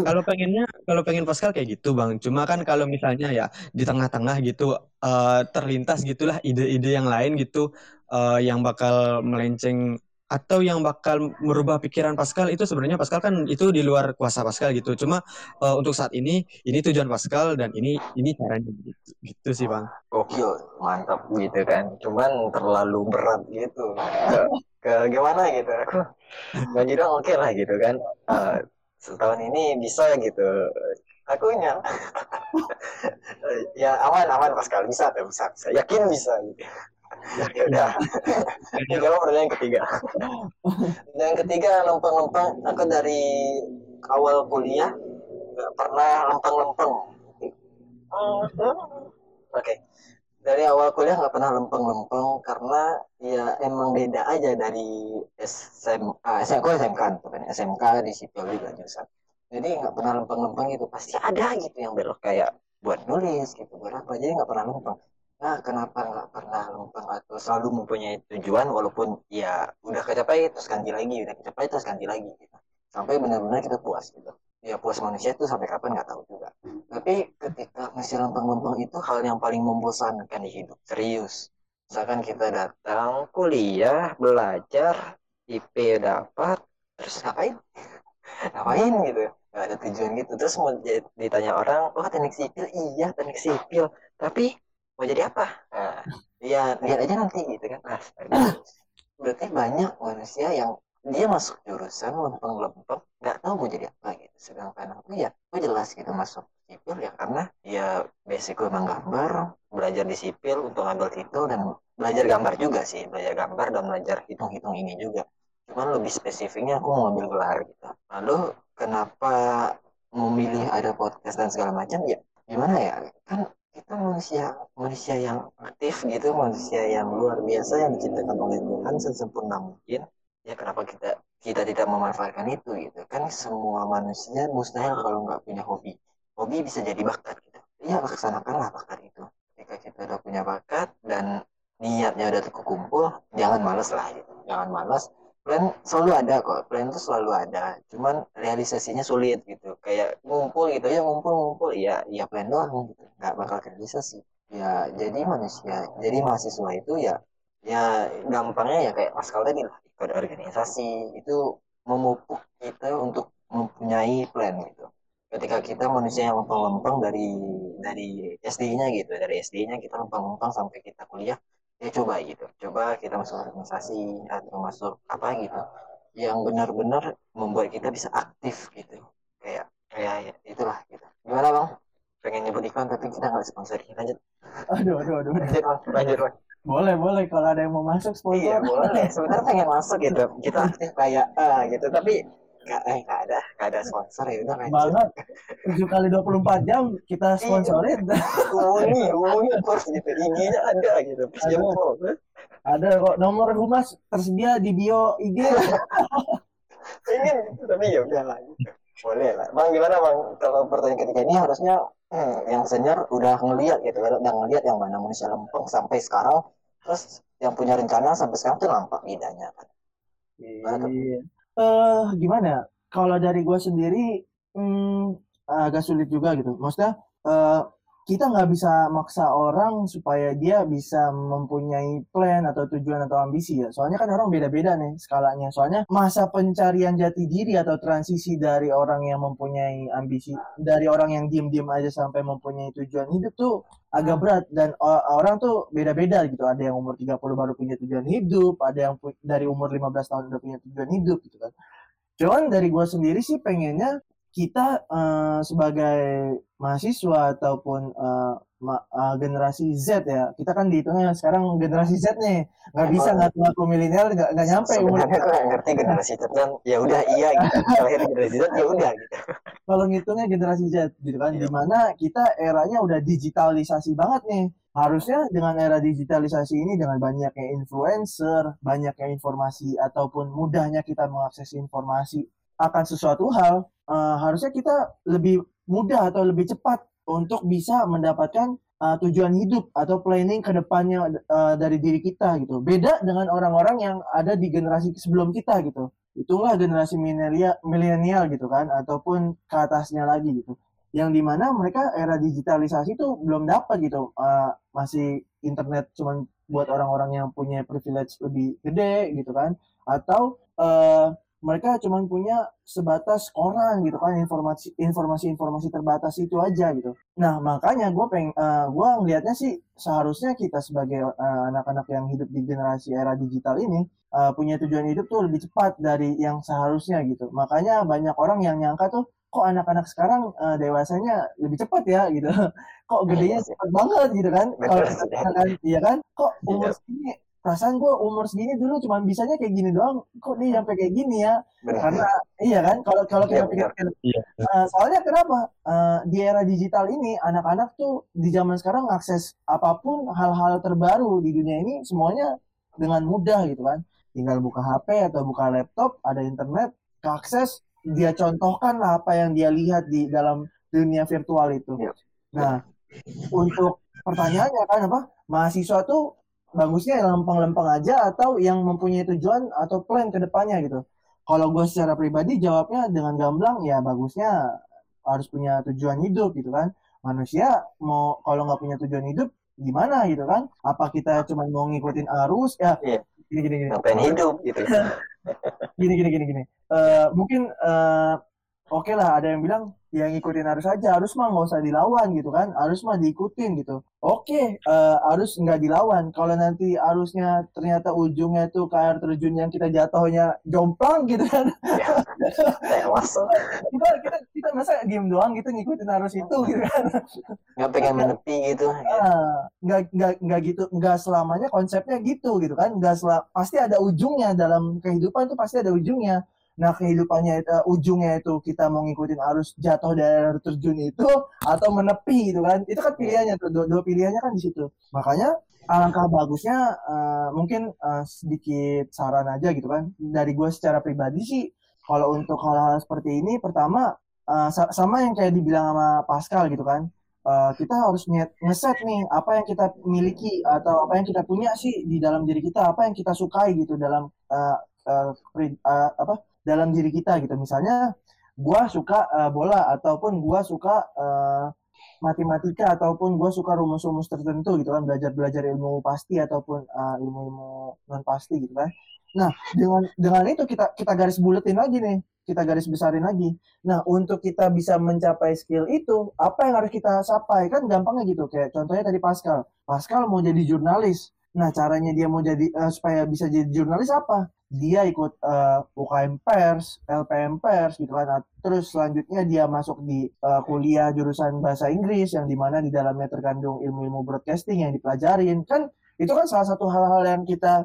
kalau pengennya kalau pengen Pascal kayak gitu bang cuma kan kalau misalnya ya di tengah-tengah gitu eh, terlintas gitulah ide-ide yang lain gitu eh, yang bakal melenceng atau yang bakal merubah pikiran Pascal itu sebenarnya Pascal kan itu di luar kuasa Pascal gitu cuma eh, untuk saat ini ini tujuan Pascal dan ini ini caranya gitu, gitu sih bang Gokil, mantap gitu kan. Cuman terlalu berat gitu. Ke, ke gimana gitu. Aku Bang Jidong oke lah gitu kan. Eh, setahun ini bisa gitu. Akunya ya aman aman Pascal bisa bisa bisa yakin bisa gitu. Ya udah. Ini jawab pertanyaan yang ketiga. yang ketiga lempeng-lempeng aku dari awal kuliah nggak pernah lempeng-lempeng. Oke. Dari awal kuliah nggak pernah lempeng-lempeng karena ya emang beda aja dari SMA, SMK, SMK, bukan SMK di sipil juga jurusan. jadi nggak pernah lempeng-lempeng gitu pasti ada gitu yang belok kayak buat nulis gitu buat apa jadi nggak pernah lempeng nah kenapa nggak pernah lempeng atau selalu mempunyai tujuan walaupun ya udah kecapai terus ganti lagi udah kecapai terus ganti lagi gitu. Sampai benar-benar kita puas gitu. Ya puas manusia itu sampai kapan nggak tahu juga. Tapi ketika masih lempeng-lempeng itu hal yang paling membosankan di hidup. Serius. Misalkan kita datang kuliah belajar IP dapat terus ngapain? Ngapain gitu. Nggak ada tujuan gitu. Terus mau ditanya orang oh teknik sipil? Iya teknik sipil. Tapi mau jadi apa? Nah, ya lihat aja nanti gitu kan. Astaga. berarti banyak manusia yang dia masuk jurusan lempeng-lempeng nggak tahu mau jadi apa gitu. Sedangkan aku ya aku jelas gitu masuk sipil ya karena ya basic gue emang gambar belajar di sipil untuk ngambil titel dan belajar gambar juga sih. Belajar gambar dan belajar hitung-hitung ini juga. Cuman lebih spesifiknya aku mau ngambil gelar gitu. Lalu kenapa memilih ada podcast dan segala macam? Ya gimana ya? Kan kita manusia manusia yang aktif gitu manusia yang luar biasa yang diciptakan oleh Tuhan sesempurna mungkin. Ya kenapa kita kita tidak memanfaatkan itu gitu? Kan semua manusia mustahil kalau nggak punya hobi. Hobi bisa jadi bakat gitu. Ya laksanakanlah bakat itu. Ketika kita udah punya bakat dan niatnya udah terkumpul jangan males lah gitu. Jangan males plan selalu ada kok plan itu selalu ada. Cuman realisasinya sulit gitu. Kayak ngumpul gitu ya ngumpul ngumpul. Ya ya plan doang gitu. Nggak bakal realisasi. Ya jadi manusia jadi mahasiswa itu ya ya gampangnya ya kayak Mas Kal tadi lah ikut organisasi. Itu memupuk kita untuk mempunyai plan gitu. Ketika kita manusia yang lempeng-lempeng dari dari SD-nya gitu dari SD-nya kita lempeng-lempeng sampai kita kuliah ya coba gitu. Coba kita masuk organisasi atau masuk apa gitu yang benar-benar membuat kita bisa aktif gitu. Kayak kayak ya, itulah gitu. Gimana bang? Pengen nyebut iklan tapi kita nggak sponsori lanjut. Aduh, aduh, aduh. lanjut bang. Lanjut bang. Boleh, boleh. Kalau ada yang mau masuk iya sponsor. boleh. Sebenarnya pengen masuk gitu. Kita aktif kayak ah gitu. Tapi nggak eh nggak ada nggak ada sponsor ya udah Banget. 7 kali 24 jam kita sponsorin. ngomongin ngomongin terus gitu. IG-nya ada gitu. Simple ada. kok. Nomor humas tersedia di bio IG. gitu tapi ya udah lah. Boleh lah. Bang gimana bang? Kalau pertanyaan ketiga ini harusnya hmm, yang senior udah ngeliat gitu. Kan udah ngeliat yang mana manusia lempeng sampai sekarang. Terus yang punya rencana sampai sekarang tuh nampak bedanya kan? Iya. Eh, gimana? ya? Kalau dari gue sendiri, hmm, agak sulit juga gitu. Maksudnya, eh, kita nggak bisa maksa orang supaya dia bisa mempunyai plan atau tujuan atau ambisi ya. Soalnya kan orang beda-beda nih skalanya. Soalnya masa pencarian jati diri atau transisi dari orang yang mempunyai ambisi, dari orang yang diem-diem aja sampai mempunyai tujuan hidup tuh agak berat dan orang tuh beda-beda gitu. Ada yang umur 30 baru punya tujuan hidup, ada yang dari umur 15 tahun udah punya tujuan hidup gitu kan. Cuman dari gua sendiri sih pengennya kita eh, sebagai mahasiswa ataupun eh, ma- eh, generasi Z ya, kita kan dihitungnya sekarang generasi Z nih, nggak bisa nggak ngaku milenial nggak nggak nyampe umur sebenarnya gue nggak ngerti generasi Z dan ya udah iya gitu. Generasi Z ya udah gitu. Kalau ngitungnya generasi Z gitu kan, Iya. di mana kita eranya udah digitalisasi banget nih. Harusnya dengan era digitalisasi ini dengan banyaknya influencer, banyaknya informasi ataupun mudahnya kita mengakses informasi akan sesuatu hal, eh, harusnya kita lebih mudah atau lebih cepat untuk bisa mendapatkan eh, tujuan hidup atau planning ke depannya eh, dari diri kita gitu. Beda dengan orang-orang yang ada di generasi sebelum kita gitu. Itulah generasi milenial gitu kan ataupun ke atasnya lagi gitu. Yang di mana mereka era digitalisasi itu belum dapat gitu. Eh, masih internet cuman buat orang-orang yang punya privilege lebih gede gitu kan atau eh, mereka cuma punya sebatas koran gitu kan informasi informasi-informasi terbatas itu aja gitu. Nah makanya gue peng eh, gue ngelihatnya sih seharusnya kita sebagai eh, anak-anak yang hidup di generasi era digital ini eh, punya tujuan hidup tuh lebih cepat dari yang seharusnya gitu. Makanya banyak orang yang nyangka tuh kok anak-anak sekarang eh, dewasanya lebih cepat ya gitu. Kok gedenya Iya sih. cepat banget gitu kan. Kalau kan iya kan kok umur Iya. segini perasaan gue umur segini dulu cuma bisanya kayak gini doang kok dia sampai kayak gini ya benar karena iya kan kalau kalau Iya, kita benar. pikir Iya. eh, soalnya kenapa Eh, di era digital ini anak-anak tuh di zaman sekarang akses apa pun hal-hal terbaru di dunia ini semuanya dengan mudah gitu kan tinggal buka HP atau buka laptop ada internet keakses dia contohkan lah apa yang dia lihat di dalam dunia virtual itu. Iya. Nah, untuk pertanyaannya kan apa? Mahasiswa tuh bagusnya lempeng-lempeng aja atau yang mempunyai tujuan atau plan ke depannya gitu. Kalau gue secara pribadi jawabnya dengan gamblang ya bagusnya harus punya tujuan hidup gitu kan. Manusia mau kalau nggak punya tujuan hidup gimana gitu kan? Apa kita cuma mau ngikutin arus ya? Iya. Gini gini gini. ngapain hidup gitu Gini gini gini gini. Eh, mungkin eh, oke lah ada yang bilang ya ngikutin arus aja. Arus mah nggak usah dilawan gitu kan. Arus mah diikutin gitu. Oke eh, arus nggak dilawan. Kalau nanti arusnya ternyata ujungnya tuh ke air terjun yang kita jatuhnya jomplang gitu kan. Kayak masuk kita kita kita masa diem doang gitu ngikutin arus itu gitu kan. Nggak pengen menepi gitu. Ah, nggak nggak nggak gitu. Nggak selamanya konsepnya gitu gitu kan. Nggak pasti ada ujungnya dalam kehidupan tuh pasti ada ujungnya nah kehidupannya itu, ujungnya itu kita mau ngikutin arus jatuh dari air terjun itu atau menepi gitu kan. Itu kan pilihannya tuh dua, dua pilihannya kan di situ. Makanya alangkah bagusnya eh, mungkin eh, sedikit saran aja gitu kan. Dari gue secara pribadi sih kalau untuk hal-hal seperti ini pertama sa- sama yang kayak dibilang sama Pascal gitu kan. Eh, kita harus nge- ngeset nih apa yang kita miliki atau apa yang kita punya sih di dalam diri kita apa yang kita sukai gitu dalam eh, pri- eh, apa dalam diri kita gitu misalnya gua suka eh, bola ataupun gua suka eh, matematika ataupun gua suka rumus-rumus tertentu gitu kan belajar belajar ilmu pasti ataupun eh, ilmu-ilmu non pasti gitu kan nah dengan dengan itu kita kita garis buletin lagi nih kita garis besarin lagi Nah, untuk kita bisa mencapai skill itu, apa yang harus kita capai? Kan gampangnya gitu. Kayak contohnya tadi Pascal. Pascal mau jadi jurnalis. Nah, caranya dia mau jadi eh, supaya bisa jadi jurnalis apa? Dia ikut eh, UKM Pers, LPM Pers gitu kan. Nah, terus selanjutnya dia masuk di eh, kuliah jurusan bahasa Inggris yang di mana di dalamnya terkandung ilmu-ilmu broadcasting yang dipelajarin. Kan itu kan salah satu hal-hal yang kita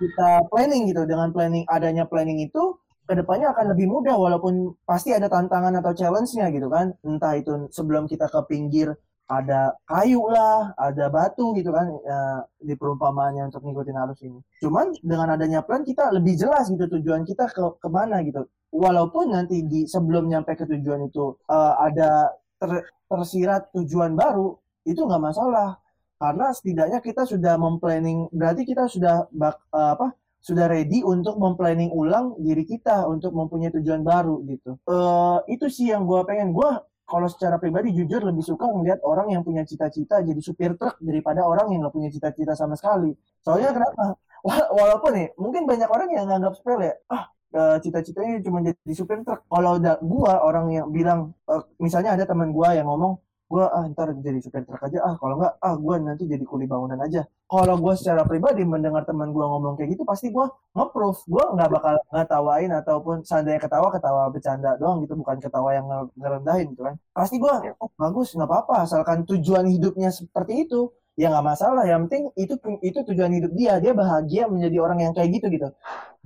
kita planning gitu. Dengan planning adanya planning itu ke depannya akan lebih mudah walaupun pasti ada tantangan atau challenge-nya gitu kan entah itu sebelum kita ke pinggir ada kayu lah ada batu gitu kan ya, di perumpamaannya untuk ngikutin arus ini cuman dengan adanya plan kita lebih jelas gitu tujuan kita ke ke mana gitu walaupun nanti di sebelum nyampe ke tujuan itu eh, ada ter- tersirat tujuan baru itu nggak masalah karena setidaknya kita sudah memplanning berarti kita sudah bak, eh, apa sudah ready untuk memplanning ulang diri kita untuk mempunyai tujuan baru gitu. Eh itu sih yang gue pengen. Gue kalau secara pribadi jujur lebih suka melihat orang yang punya cita-cita jadi supir truk daripada orang yang nggak punya cita-cita sama sekali. Soalnya kenapa? Wa- Walaupun nih mungkin banyak orang yang nganggap sepele. Ah eh, cita-citanya cuma jadi supir truk. Kalau ada gua orang yang bilang eh, misalnya ada teman gua yang ngomong gua ah ntar jadi supir truk aja. Ah kalau nggak ah gua nanti jadi kuli bangunan aja. Kalau gue secara pribadi mendengar teman gue ngomong kayak gitu pasti gue nge-proof. Gue nggak bakal ngetawain ataupun seandainya ketawa ketawa bercanda doang gitu bukan ketawa yang nge- ngerendahin gitu kan. Pasti gue oh, bagus nggak apa-apa. Asalkan tujuan hidupnya seperti itu ya nggak masalah. Yang penting itu itu tujuan hidup dia. Dia bahagia menjadi orang yang kayak gitu gitu.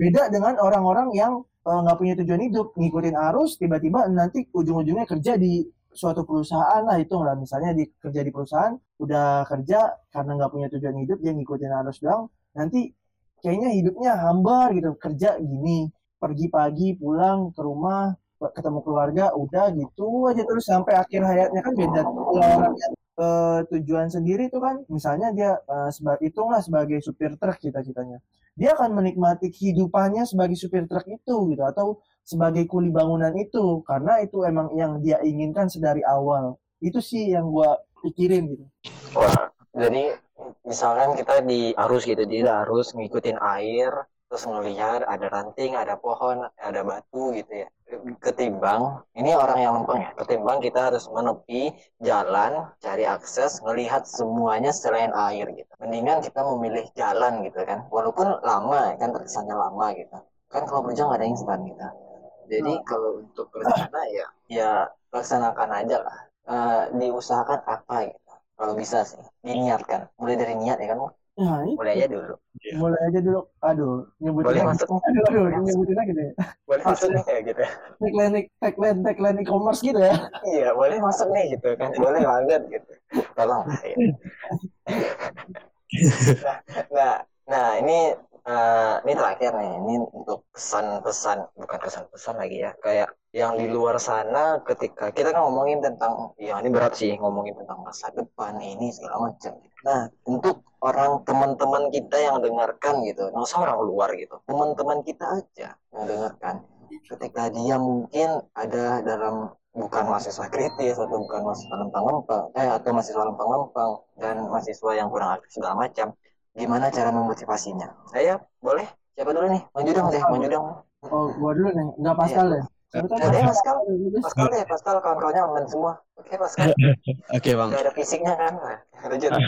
Beda dengan orang-orang yang eh, nggak punya tujuan hidup ngikutin arus tiba-tiba nanti ujung-ujungnya kerja di suatu perusahaan lah itu lah. Misalnya di kerja di perusahaan udah kerja karena nggak punya tujuan hidup dia ngikutin arus doang nanti kayaknya hidupnya hambar gitu. Kerja gini pergi pagi pulang ke rumah ketemu keluarga udah gitu aja terus sampai akhir hayatnya. Kan beda. Orang eh, tujuan sendiri itu kan misalnya dia eh, seba- hitunglah sebagai supir truk cita-citanya. Dia akan menikmati kehidupannya sebagai supir truk itu gitu atau sebagai kuli bangunan itu karena itu emang yang dia inginkan sedari awal itu sih yang gua pikirin gitu Wah, jadi misalkan kita di arus gitu, di arus ngikutin air, terus ngelihat ada ranting, ada pohon, ada batu gitu ya. Ketimbang, ini orang yang lempeng ya, ketimbang kita harus menepi jalan, cari akses, ngelihat semuanya selain air gitu. Mendingan kita memilih jalan gitu kan, walaupun lama kan terkesannya lama gitu. Kan kalau berjalan nggak ada instan gitu. Jadi kalau untuk rencana ya, ya laksanakan aja lah. Eh, diusahakan apa gitu kalau bisa sih. Diniatkan mulai dari niat ya kan nah itu. Mulai aja dulu. Mulai aja dulu. Aduh nyebutin boleh lagi. masuk. Aduh aduh nyebutin lagi deh boleh masuk. nih kayak gitu tagline tagline tagline e-commerce gitu ya. Iya boleh masuk nih gitu kan. Boleh banget gitu. Tolong ya. nah, nah nah ini eh, ini terakhir nih ini untuk pesan-pesan bukan pesan-pesan lagi ya kayak yang di luar sana ketika kita kan ngomongin tentang ya ini berat sih ngomongin tentang masa depan ini segala macam. Nah untuk orang teman-teman kita yang dengarkan gitu, nggak usah orang luar gitu, teman-teman kita aja yang dengarkan. Ketika dia mungkin ada dalam bukan mahasiswa kritis atau bukan mahasiswa lempang-lempang, eh atau mahasiswa lempang-lempang dan mahasiswa yang kurang aktif segala macam, gimana cara memotivasinya? Saya boleh? Siapa dulu nih? Maju dong deh, maju dong. Oh, gua dulu nih. Enggak Pascal Nah, deh, Pascal. Pascal. Deh, Pascal kawan-kawannya aman semua. Oke, Pascal. Oke bang. Gak ada fisiknya kan? Nah, lanjut.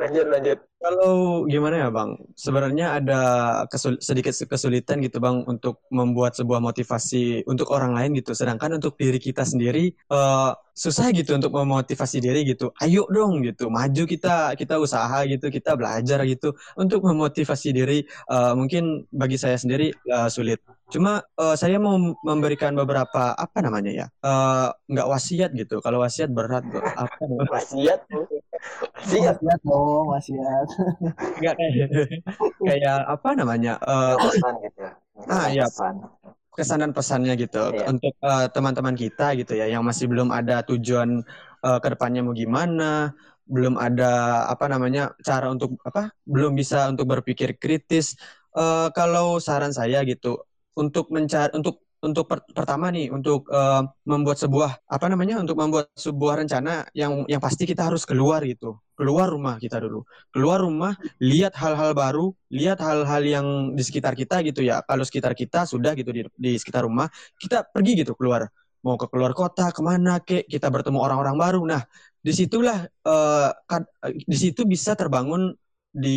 lanjut, lanjut. Kalau gimana ya Bang? Sebenarnya ada kesul- sedikit kesulitan gitu Bang untuk membuat sebuah motivasi untuk orang lain gitu. Sedangkan untuk diri kita sendiri eh, susah gitu untuk memotivasi diri gitu. Ayo dong gitu, maju kita kita usaha gitu, kita belajar gitu untuk memotivasi diri. eh, mungkin bagi saya sendiri eh, sulit. Cuma eh, saya mau memberikan beberapa apa namanya ya? Eh, nggak wasiat gitu. Kalau wasiat berat tuh. Apa namanya? Wasiat. Wasiat. Wasiat dong, wasiat. Nggak kayak kayak apa namanya? Eh, Pesan gitu ya. Ah, iya. Pesan. kesan dan pesannya gitu Iya. untuk eh, teman-teman kita gitu ya yang masih belum ada tujuan eh, ke depannya mau gimana, belum ada apa namanya cara untuk apa, belum bisa untuk berpikir kritis. Eh, kalau saran saya gitu untuk mencari untuk untuk per- pertama nih untuk eh, membuat sebuah apa namanya untuk membuat sebuah rencana yang yang pasti kita harus keluar gitu keluar rumah kita dulu keluar rumah lihat hal-hal baru lihat hal-hal yang di sekitar kita gitu ya. Kalau sekitar kita sudah gitu di, di sekitar rumah, kita pergi gitu keluar. Mau ke keluar kota, ke mana kek, kita bertemu orang-orang baru. Nah, di situlah eh, kad- di situ bisa terbangun di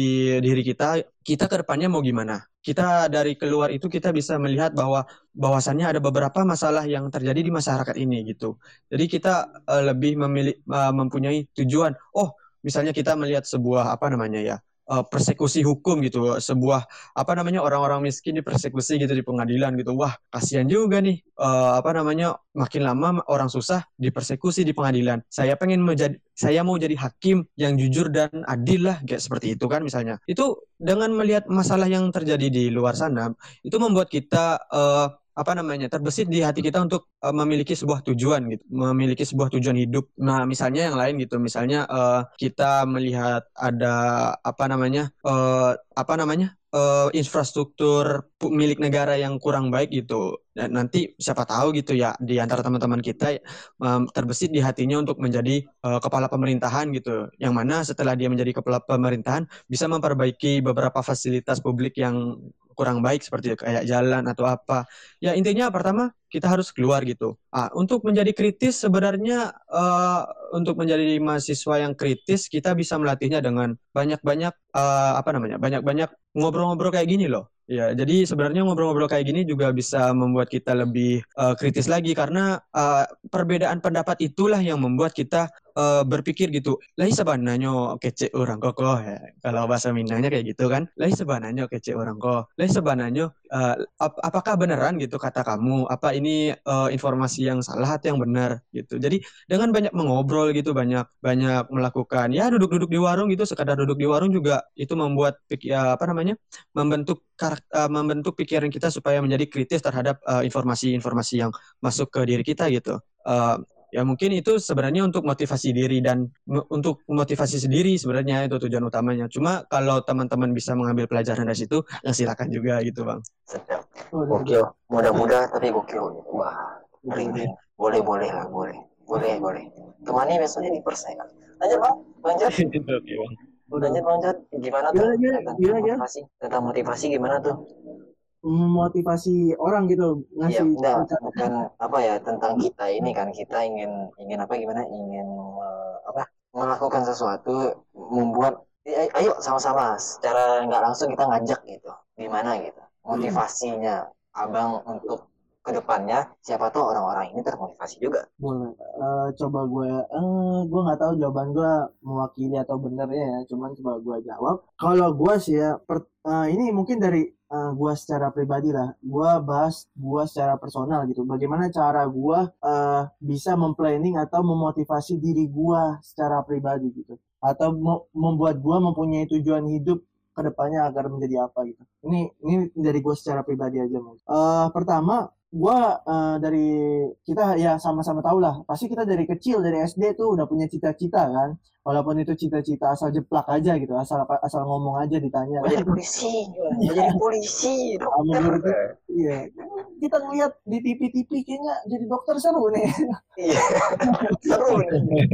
diri kita, kita ke depannya mau gimana. Kita dari keluar itu kita bisa melihat bahwa bahwasannya ada beberapa masalah yang terjadi di masyarakat ini gitu. Jadi kita eh, lebih memilih eh, mempunyai tujuan. Oh, misalnya kita melihat sebuah apa namanya ya eh, persekusi hukum gitu sebuah apa namanya orang-orang miskin dipersekusi gitu di pengadilan gitu. Wah kasihan juga nih eh, apa namanya makin lama orang susah dipersekusi di pengadilan. Saya pengen menjadi saya mau jadi hakim yang jujur dan adil lah kayak seperti itu kan misalnya. Itu dengan melihat masalah yang terjadi di luar sana itu membuat kita eh, apa namanya terbesit di hati kita untuk eh, memiliki sebuah tujuan gitu memiliki sebuah tujuan hidup. Nah misalnya yang lain gitu misalnya eh, kita melihat ada apa namanya eh, apa namanya eh, infrastruktur milik negara yang kurang baik gitu. Dan nanti siapa tahu gitu ya di antara teman-teman kita em, terbesit di hatinya untuk menjadi eh, kepala pemerintahan gitu. Yang mana setelah dia menjadi kepala pemerintahan bisa memperbaiki beberapa fasilitas publik yang kurang baik seperti kayak jalan atau apa ya intinya pertama kita harus keluar gitu. Ah, untuk menjadi kritis sebenarnya eh, untuk menjadi mahasiswa yang kritis kita bisa melatihnya dengan banyak-banyak eh, apa namanya? banyak-banyak ngobrol-ngobrol kayak gini loh. Ya, jadi sebenarnya ngobrol-ngobrol kayak gini juga bisa membuat kita lebih eh, kritis lagi karena eh, perbedaan pendapat itulah yang membuat kita eh, berpikir gitu. Lah sebenarnya kece orang kok ya. Kalau bahasa Minangnya kayak gitu kan. Lah sebenarnya kece orang kok. Lah sebenarnya eh, ap- apakah beneran gitu kata kamu? Apa ini eh, informasi yang salah atau yang benar gitu. Jadi dengan banyak mengobrol gitu, banyak banyak melakukan ya duduk-duduk di warung gitu, sekadar duduk di warung juga itu membuat ya, apa namanya? membentuk karakter membentuk pikiran kita supaya menjadi kritis terhadap informasi-informasi yang masuk ke diri kita gitu. Eh, ya mungkin itu sebenarnya untuk motivasi diri dan untuk motivasi sendiri sebenarnya itu tujuan utamanya. Cuma kalau teman-teman bisa mengambil pelajaran dari situ, ya silakan juga gitu, Bang. Gokil. Mudah-mudah tapi gokil. Wah, merinding. Boleh, boleh lah, boleh. Boleh, boleh. Temani besoknya dipersaya. Lanjut, Bang. Lanjut. Oke, Bang. Lanjut, Bang Jod. Gimana tuh? Gimana, gimana, Tentang gimana, gimana? motivasi. Tentang motivasi gimana tuh? Memotivasi orang gitu ngasih enggak, rencana. bukan apa ya tentang kita ini kan kita ingin ingin apa gimana ingin eh, apa melakukan sesuatu membuat eh, ayo sama-sama secara nggak langsung kita ngajak gitu gimana gitu motivasinya abang untuk ke depannya siapa tahu orang-orang ini termotivasi juga Boleh. Eh, coba gue, eh, gue nggak tahu jawaban gue mewakili atau benernya ya. Cuman coba gue jawab. Kalau gue sih ya, per- eh, ini mungkin dari eh, gue secara pribadi lah. Gue bahas gue secara personal gitu. Bagaimana cara gue eh, bisa memplanning atau memotivasi diri gue secara pribadi gitu. Atau membuat gue mempunyai tujuan hidup ke depannya agar menjadi apa gitu. Ini ini dari gue secara pribadi aja mas. Eh, pertama gua eh, dari kita ya sama-sama tahu lah. Pasti kita dari kecil dari SD tuh udah punya cita-cita kan walaupun itu cita-cita asal jeplak aja gitu asal asal ngomong aja ditanya. Jadi polisi. Mau jadi polisi dokter. Kita iya. kita ngeliat di TV-TV kayaknya jadi dokter seru nih. Iya. Seru nih.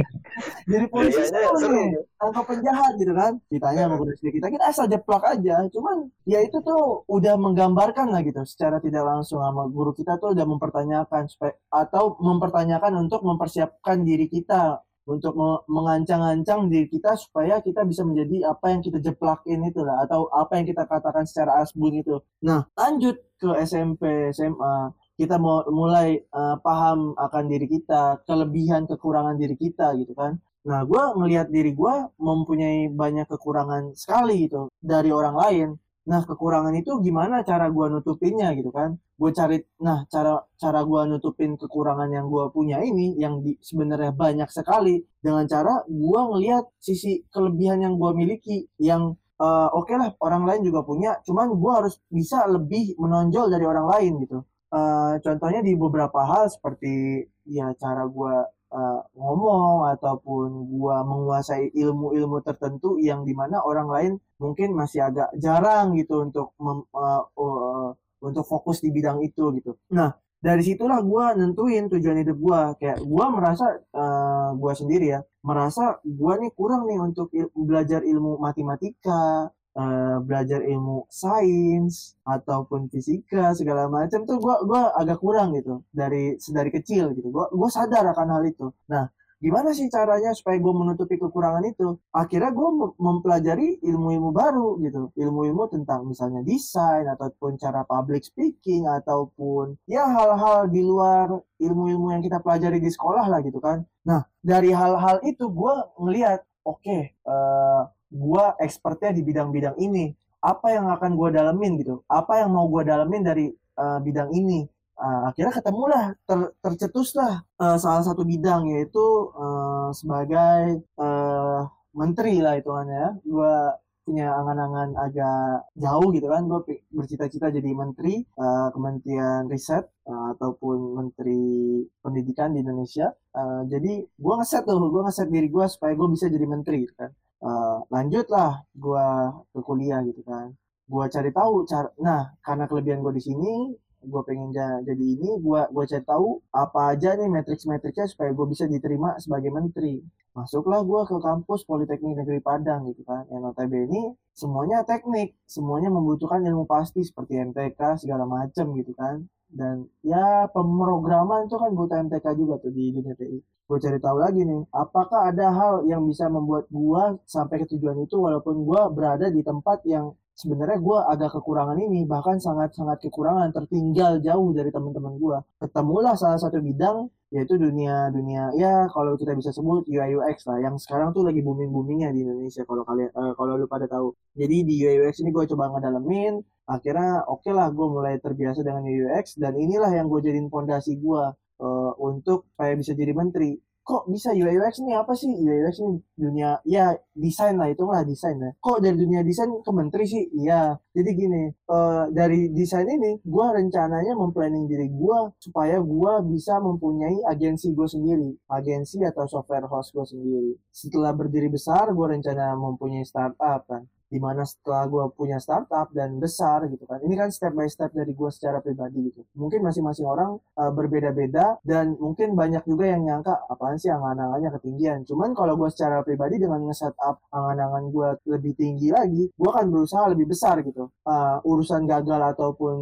Jadi polisi Kayaknya seru seru. nih. Tangkap penjahat gitu kan. Ditanya sama guru SD kita kita asal jeplak aja. Cuman ya itu tuh udah menggambarkan lah gitu. Secara tidak langsung sama guru kita tuh udah mempertanyakan supaya atau mempertanyakan untuk mempersiapkan diri kita untuk me- mengancang-ancang diri kita supaya kita bisa menjadi apa yang kita jeplakin itu lah atau apa yang kita katakan secara asbun itu. Nah, lanjut ke SMP, SMA, kita mau mulai eh, paham akan diri kita, kelebihan kekurangan diri kita gitu kan. Nah, gue ngelihat diri gue mempunyai banyak kekurangan sekali gitu dari orang lain. Nah, kekurangan itu gimana cara gue nutupinnya gitu kan? Gue cari, nah cara cara gue nutupin kekurangan yang gue punya ini, yang sebenarnya banyak sekali, dengan cara gue ngelihat sisi kelebihan yang gue miliki, yang eh, oke lah orang lain juga punya, cuman gue harus bisa lebih menonjol dari orang lain gitu. Eh, contohnya di beberapa hal seperti ya cara gue uh, ngomong ataupun gua menguasai ilmu-ilmu tertentu yang di mana orang lain mungkin masih agak jarang gitu untuk mem- uh, uh, untuk fokus di bidang itu gitu. Nah dari situlah gua nentuin tujuan hidup gua kayak gua merasa uh, gua sendiri ya merasa gua nih kurang nih untuk il- belajar ilmu matematika eh, belajar ilmu sains ataupun fisika segala macam tuh gua gua agak kurang gitu dari dari kecil gitu. Gua gua sadar akan hal itu. Nah gimana sih caranya supaya gue menutupi kekurangan itu? Akhirnya gue mempelajari ilmu-ilmu baru gitu. Ilmu-ilmu tentang misalnya desain ataupun cara public speaking ataupun ya hal-hal di luar ilmu-ilmu yang kita pelajari di sekolah lah gitu kan. Nah dari hal-hal itu gue ngelihat oke eh, gue expertnya di bidang-bidang ini. Apa yang akan gue dalemin gitu. Apa yang mau gue dalemin dari eh, bidang ini? Ah, akhirnya ketemulah ter, tercetuslah eh, salah satu bidang yaitu eh, sebagai eh, menteri lah hitungannya gue punya angan-angan agak jauh gitu kan gue bercita-cita jadi menteri eh, kementerian riset eh, ataupun menteri pendidikan di Indonesia. Eh, jadi gue ngeset tuh gue ngeset diri gue supaya gue bisa jadi menteri gitu kan Eh, lanjutlah gue ke kuliah gitu kan. Gue cari tahu cara nah karena kelebihan gue di sini gue pengen ja- jadi ini gue gue cari tahu apa aja nih matriks-matriksnya supaya gue bisa diterima sebagai menteri. Masuklah gue ke kampus Politeknik Negeri Padang gitu kan. Yang notabene semuanya teknik semuanya membutuhkan ilmu pasti seperti MTK segala macam gitu kan dan ya pemrograman itu kan butuh MTK juga tuh di dunia gue cari tahu lagi nih apakah ada hal yang bisa membuat gue sampai ke tujuan itu walaupun gue berada di tempat yang sebenarnya gue agak kekurangan ini bahkan sangat-sangat kekurangan tertinggal jauh dari teman-teman gue ketemulah salah satu bidang yaitu dunia dunia ya kalau kita bisa sebut UI UX lah yang sekarang tuh lagi booming boomingnya di Indonesia kalau kalian eh, kalau lu pada tahu. Jadi di UI UX ini gue coba ngedalamin akhirnya oke lah gue mulai terbiasa dengan UX dan inilah yang gue jadiin fondasi gue eh, untuk supaya bisa jadi menteri. Kok bisa UI UX ini apa sih UI UX ini dunia ya desain lah itu lah desain ya. Kok dari dunia desain ke menteri sih? Iya. Jadi gini eh, dari desain ini gue rencananya memplanning diri gue supaya gue bisa mempunyai agensi gue sendiri agensi atau software house gue sendiri. Setelah berdiri besar gue rencana mempunyai startup kan di mana setelah gue punya startup dan besar gitu kan. Ini kan step by step dari gue secara pribadi gitu. Mungkin masing-masing orang uh, berbeda-beda dan mungkin banyak juga yang nyangka apaan sih angan-angannya ketinggian? Cuman kalau gue secara pribadi dengan nge-setup angan-angan gue lebih tinggi lagi gue akan berusaha lebih besar gitu. Uh, urusan gagal ataupun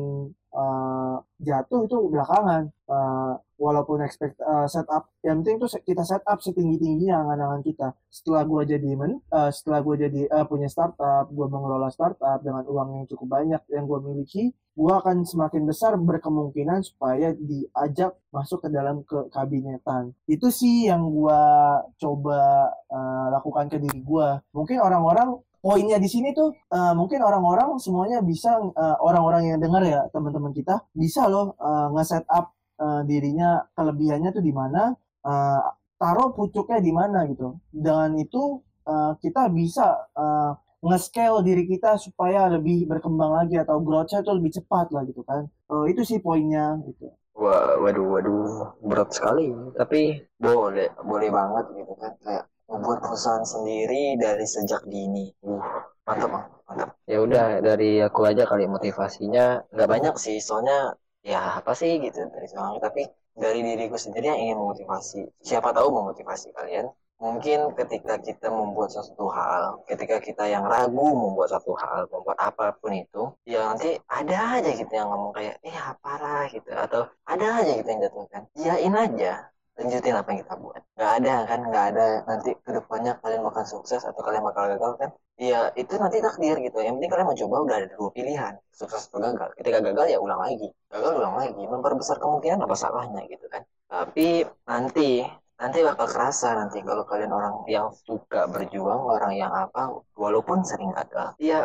uh, jatuh itu belakangan. Uh, walaupun expect uh, setup yang penting tuh kita setup setinggi tingginya angan-angan kita. Setelah gue jadi men uh, setelah gue jadi uh, punya startup gue mengelola startup dengan uang yang cukup banyak yang gue miliki gue akan semakin besar berkemungkinan supaya diajak masuk ke dalam ke kabinetan. Itu sih yang gue coba uh, lakukan ke diri gue mungkin orang-orang poinnya di sini tuh uh, mungkin orang-orang semuanya bisa uh, orang-orang yang dengar ya teman-teman kita bisa loh uh, nge-set up uh, dirinya kelebihannya tuh di mana uh, taruh pucuknya di mana gitu dengan itu uh, kita bisa uh, nge-scale diri kita supaya lebih berkembang lagi atau growth-nya tuh lebih cepat lah gitu kan uh, itu sih poinnya gitu Wah, waduh, waduh, berat sekali. Tapi boleh, boleh banget gitu kan. Kayak membuat perusahaan sendiri dari sejak dini. Mantap. Mantap. Ya udah, dari aku aja kali motivasinya. Nggak banyak sih, soalnya ya apa sih gitu dari seorang. Tapi dari diriku sendiri yang ingin memotivasi. Siapa tahu memotivasi kalian. Mungkin ketika kita membuat sesuatu hal, ketika kita yang ragu membuat satu hal, membuat apa pun itu, ya nanti ada aja gitu yang ngomong kayak, eh apalah gitu, atau ada aja gitu yang jatuhkan. Iyain aja, lanjutin apa yang kita buat. Nggak ada kan, nggak ada nanti ke depannya kalian bakal sukses atau kalian bakal gagal kan. Ya itu nanti takdir gitu. Yang penting kalian mencoba udah ada dua pilihan, sukses atau gagal. Ketika gagal ya ulang lagi, gagal ulang lagi, memperbesar kemungkinan apa salahnya gitu kan. Tapi nanti nanti bakal kerasa nanti kalau kalian orang yang suka berjuang orang yang apa walaupun sering gagal ya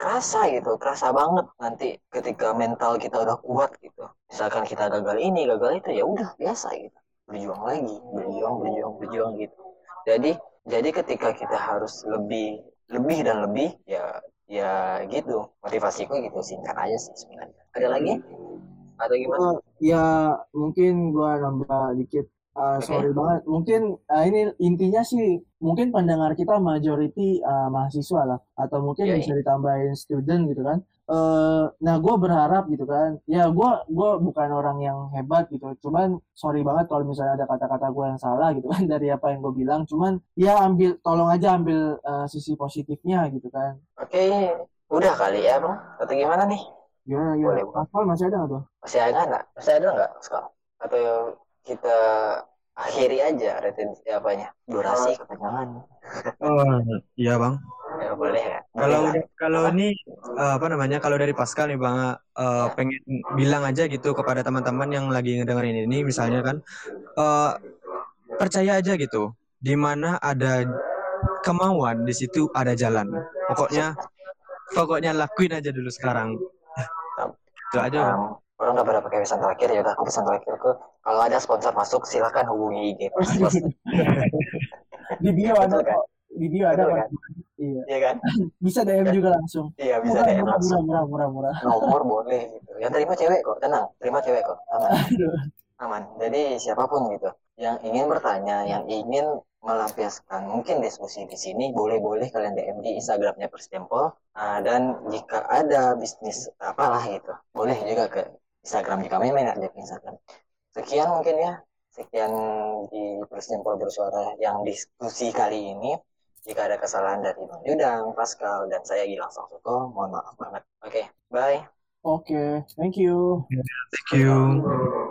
kerasa gitu kerasa banget nanti ketika mental kita udah kuat gitu misalkan kita gagal ini gagal itu ya udah biasa gitu berjuang lagi berjuang berjuang berjuang gitu. Jadi jadi ketika kita harus lebih lebih dan lebih ya ya gitu motivasiku gitu singkat aja sih sebenarnya. Ada lagi? Atau gimana? Oh, ya mungkin gua nambah dikit. Uh, Oke. sorry banget. Mungkin uh, ini intinya sih mungkin pendengar kita majority uh, mahasiswa lah. Atau mungkin Yoi. bisa ditambahin student gitu kan Eh, nah gue berharap gitu kan. Ya gue gua bukan orang yang hebat gitu. Cuman sorry banget kalau misalnya ada kata-kata gue yang salah gitu kan dari apa yang gue bilang. Cuman ya ambil tolong aja ambil uh, sisi positifnya gitu kan. Oke udah kali ya bang. Atau gimana nih? Gimana Boleh, ya. Boleh. Pascal masih ada nggak tuh? Masih ada nggak? Masih ada nggak sekarang? Atau kita akhiri aja retensi apanya durasi kepanjangan Oh, iya bang. ya boleh ya Kalau udah- kalau ini eh, apa namanya? Kalau dari Pascal nih bang, eh, pengen bilang aja gitu kepada teman-teman yang lagi ngedengerin ini, misalnya kan, eh, percaya aja gitu. Di mana ada kemauan, di situ ada jalan. Pokoknya, pokoknya lakuin aja dulu sekarang. Itu aja bang. Orang nggak pada pakai pesan terakhir ya udah aku pesan terakhirku kalau ada sponsor masuk silakan hubungi IG Mas Bos. di bio ada kan? di bio ada kan? iya. Iya kan? Bisa DM juga langsung. Iya bisa murah deh murah murah langsung. murah murah murah nomor boleh gitu. Yang terima cewek kok tenang. Terima cewek kok aman. Aman. Jadi siapa pun gitu. Yang ingin bertanya yang ingin melampiaskan mungkin diskusi di sini boleh-boleh kalian DM di Instagramnya Perstempel Ah, dan jika ada bisnis apalah gitu boleh juga ke Instagram jika memang ada di Instagram sekian mungkin ya sekian di Perstempel bersuara yang diskusi kali ini jika ada kesalahan dari Bang Yudang, Pascal, dan saya Gilang Sangsuko, mohon maaf banget. Oke, bye. oke thank you Thank you.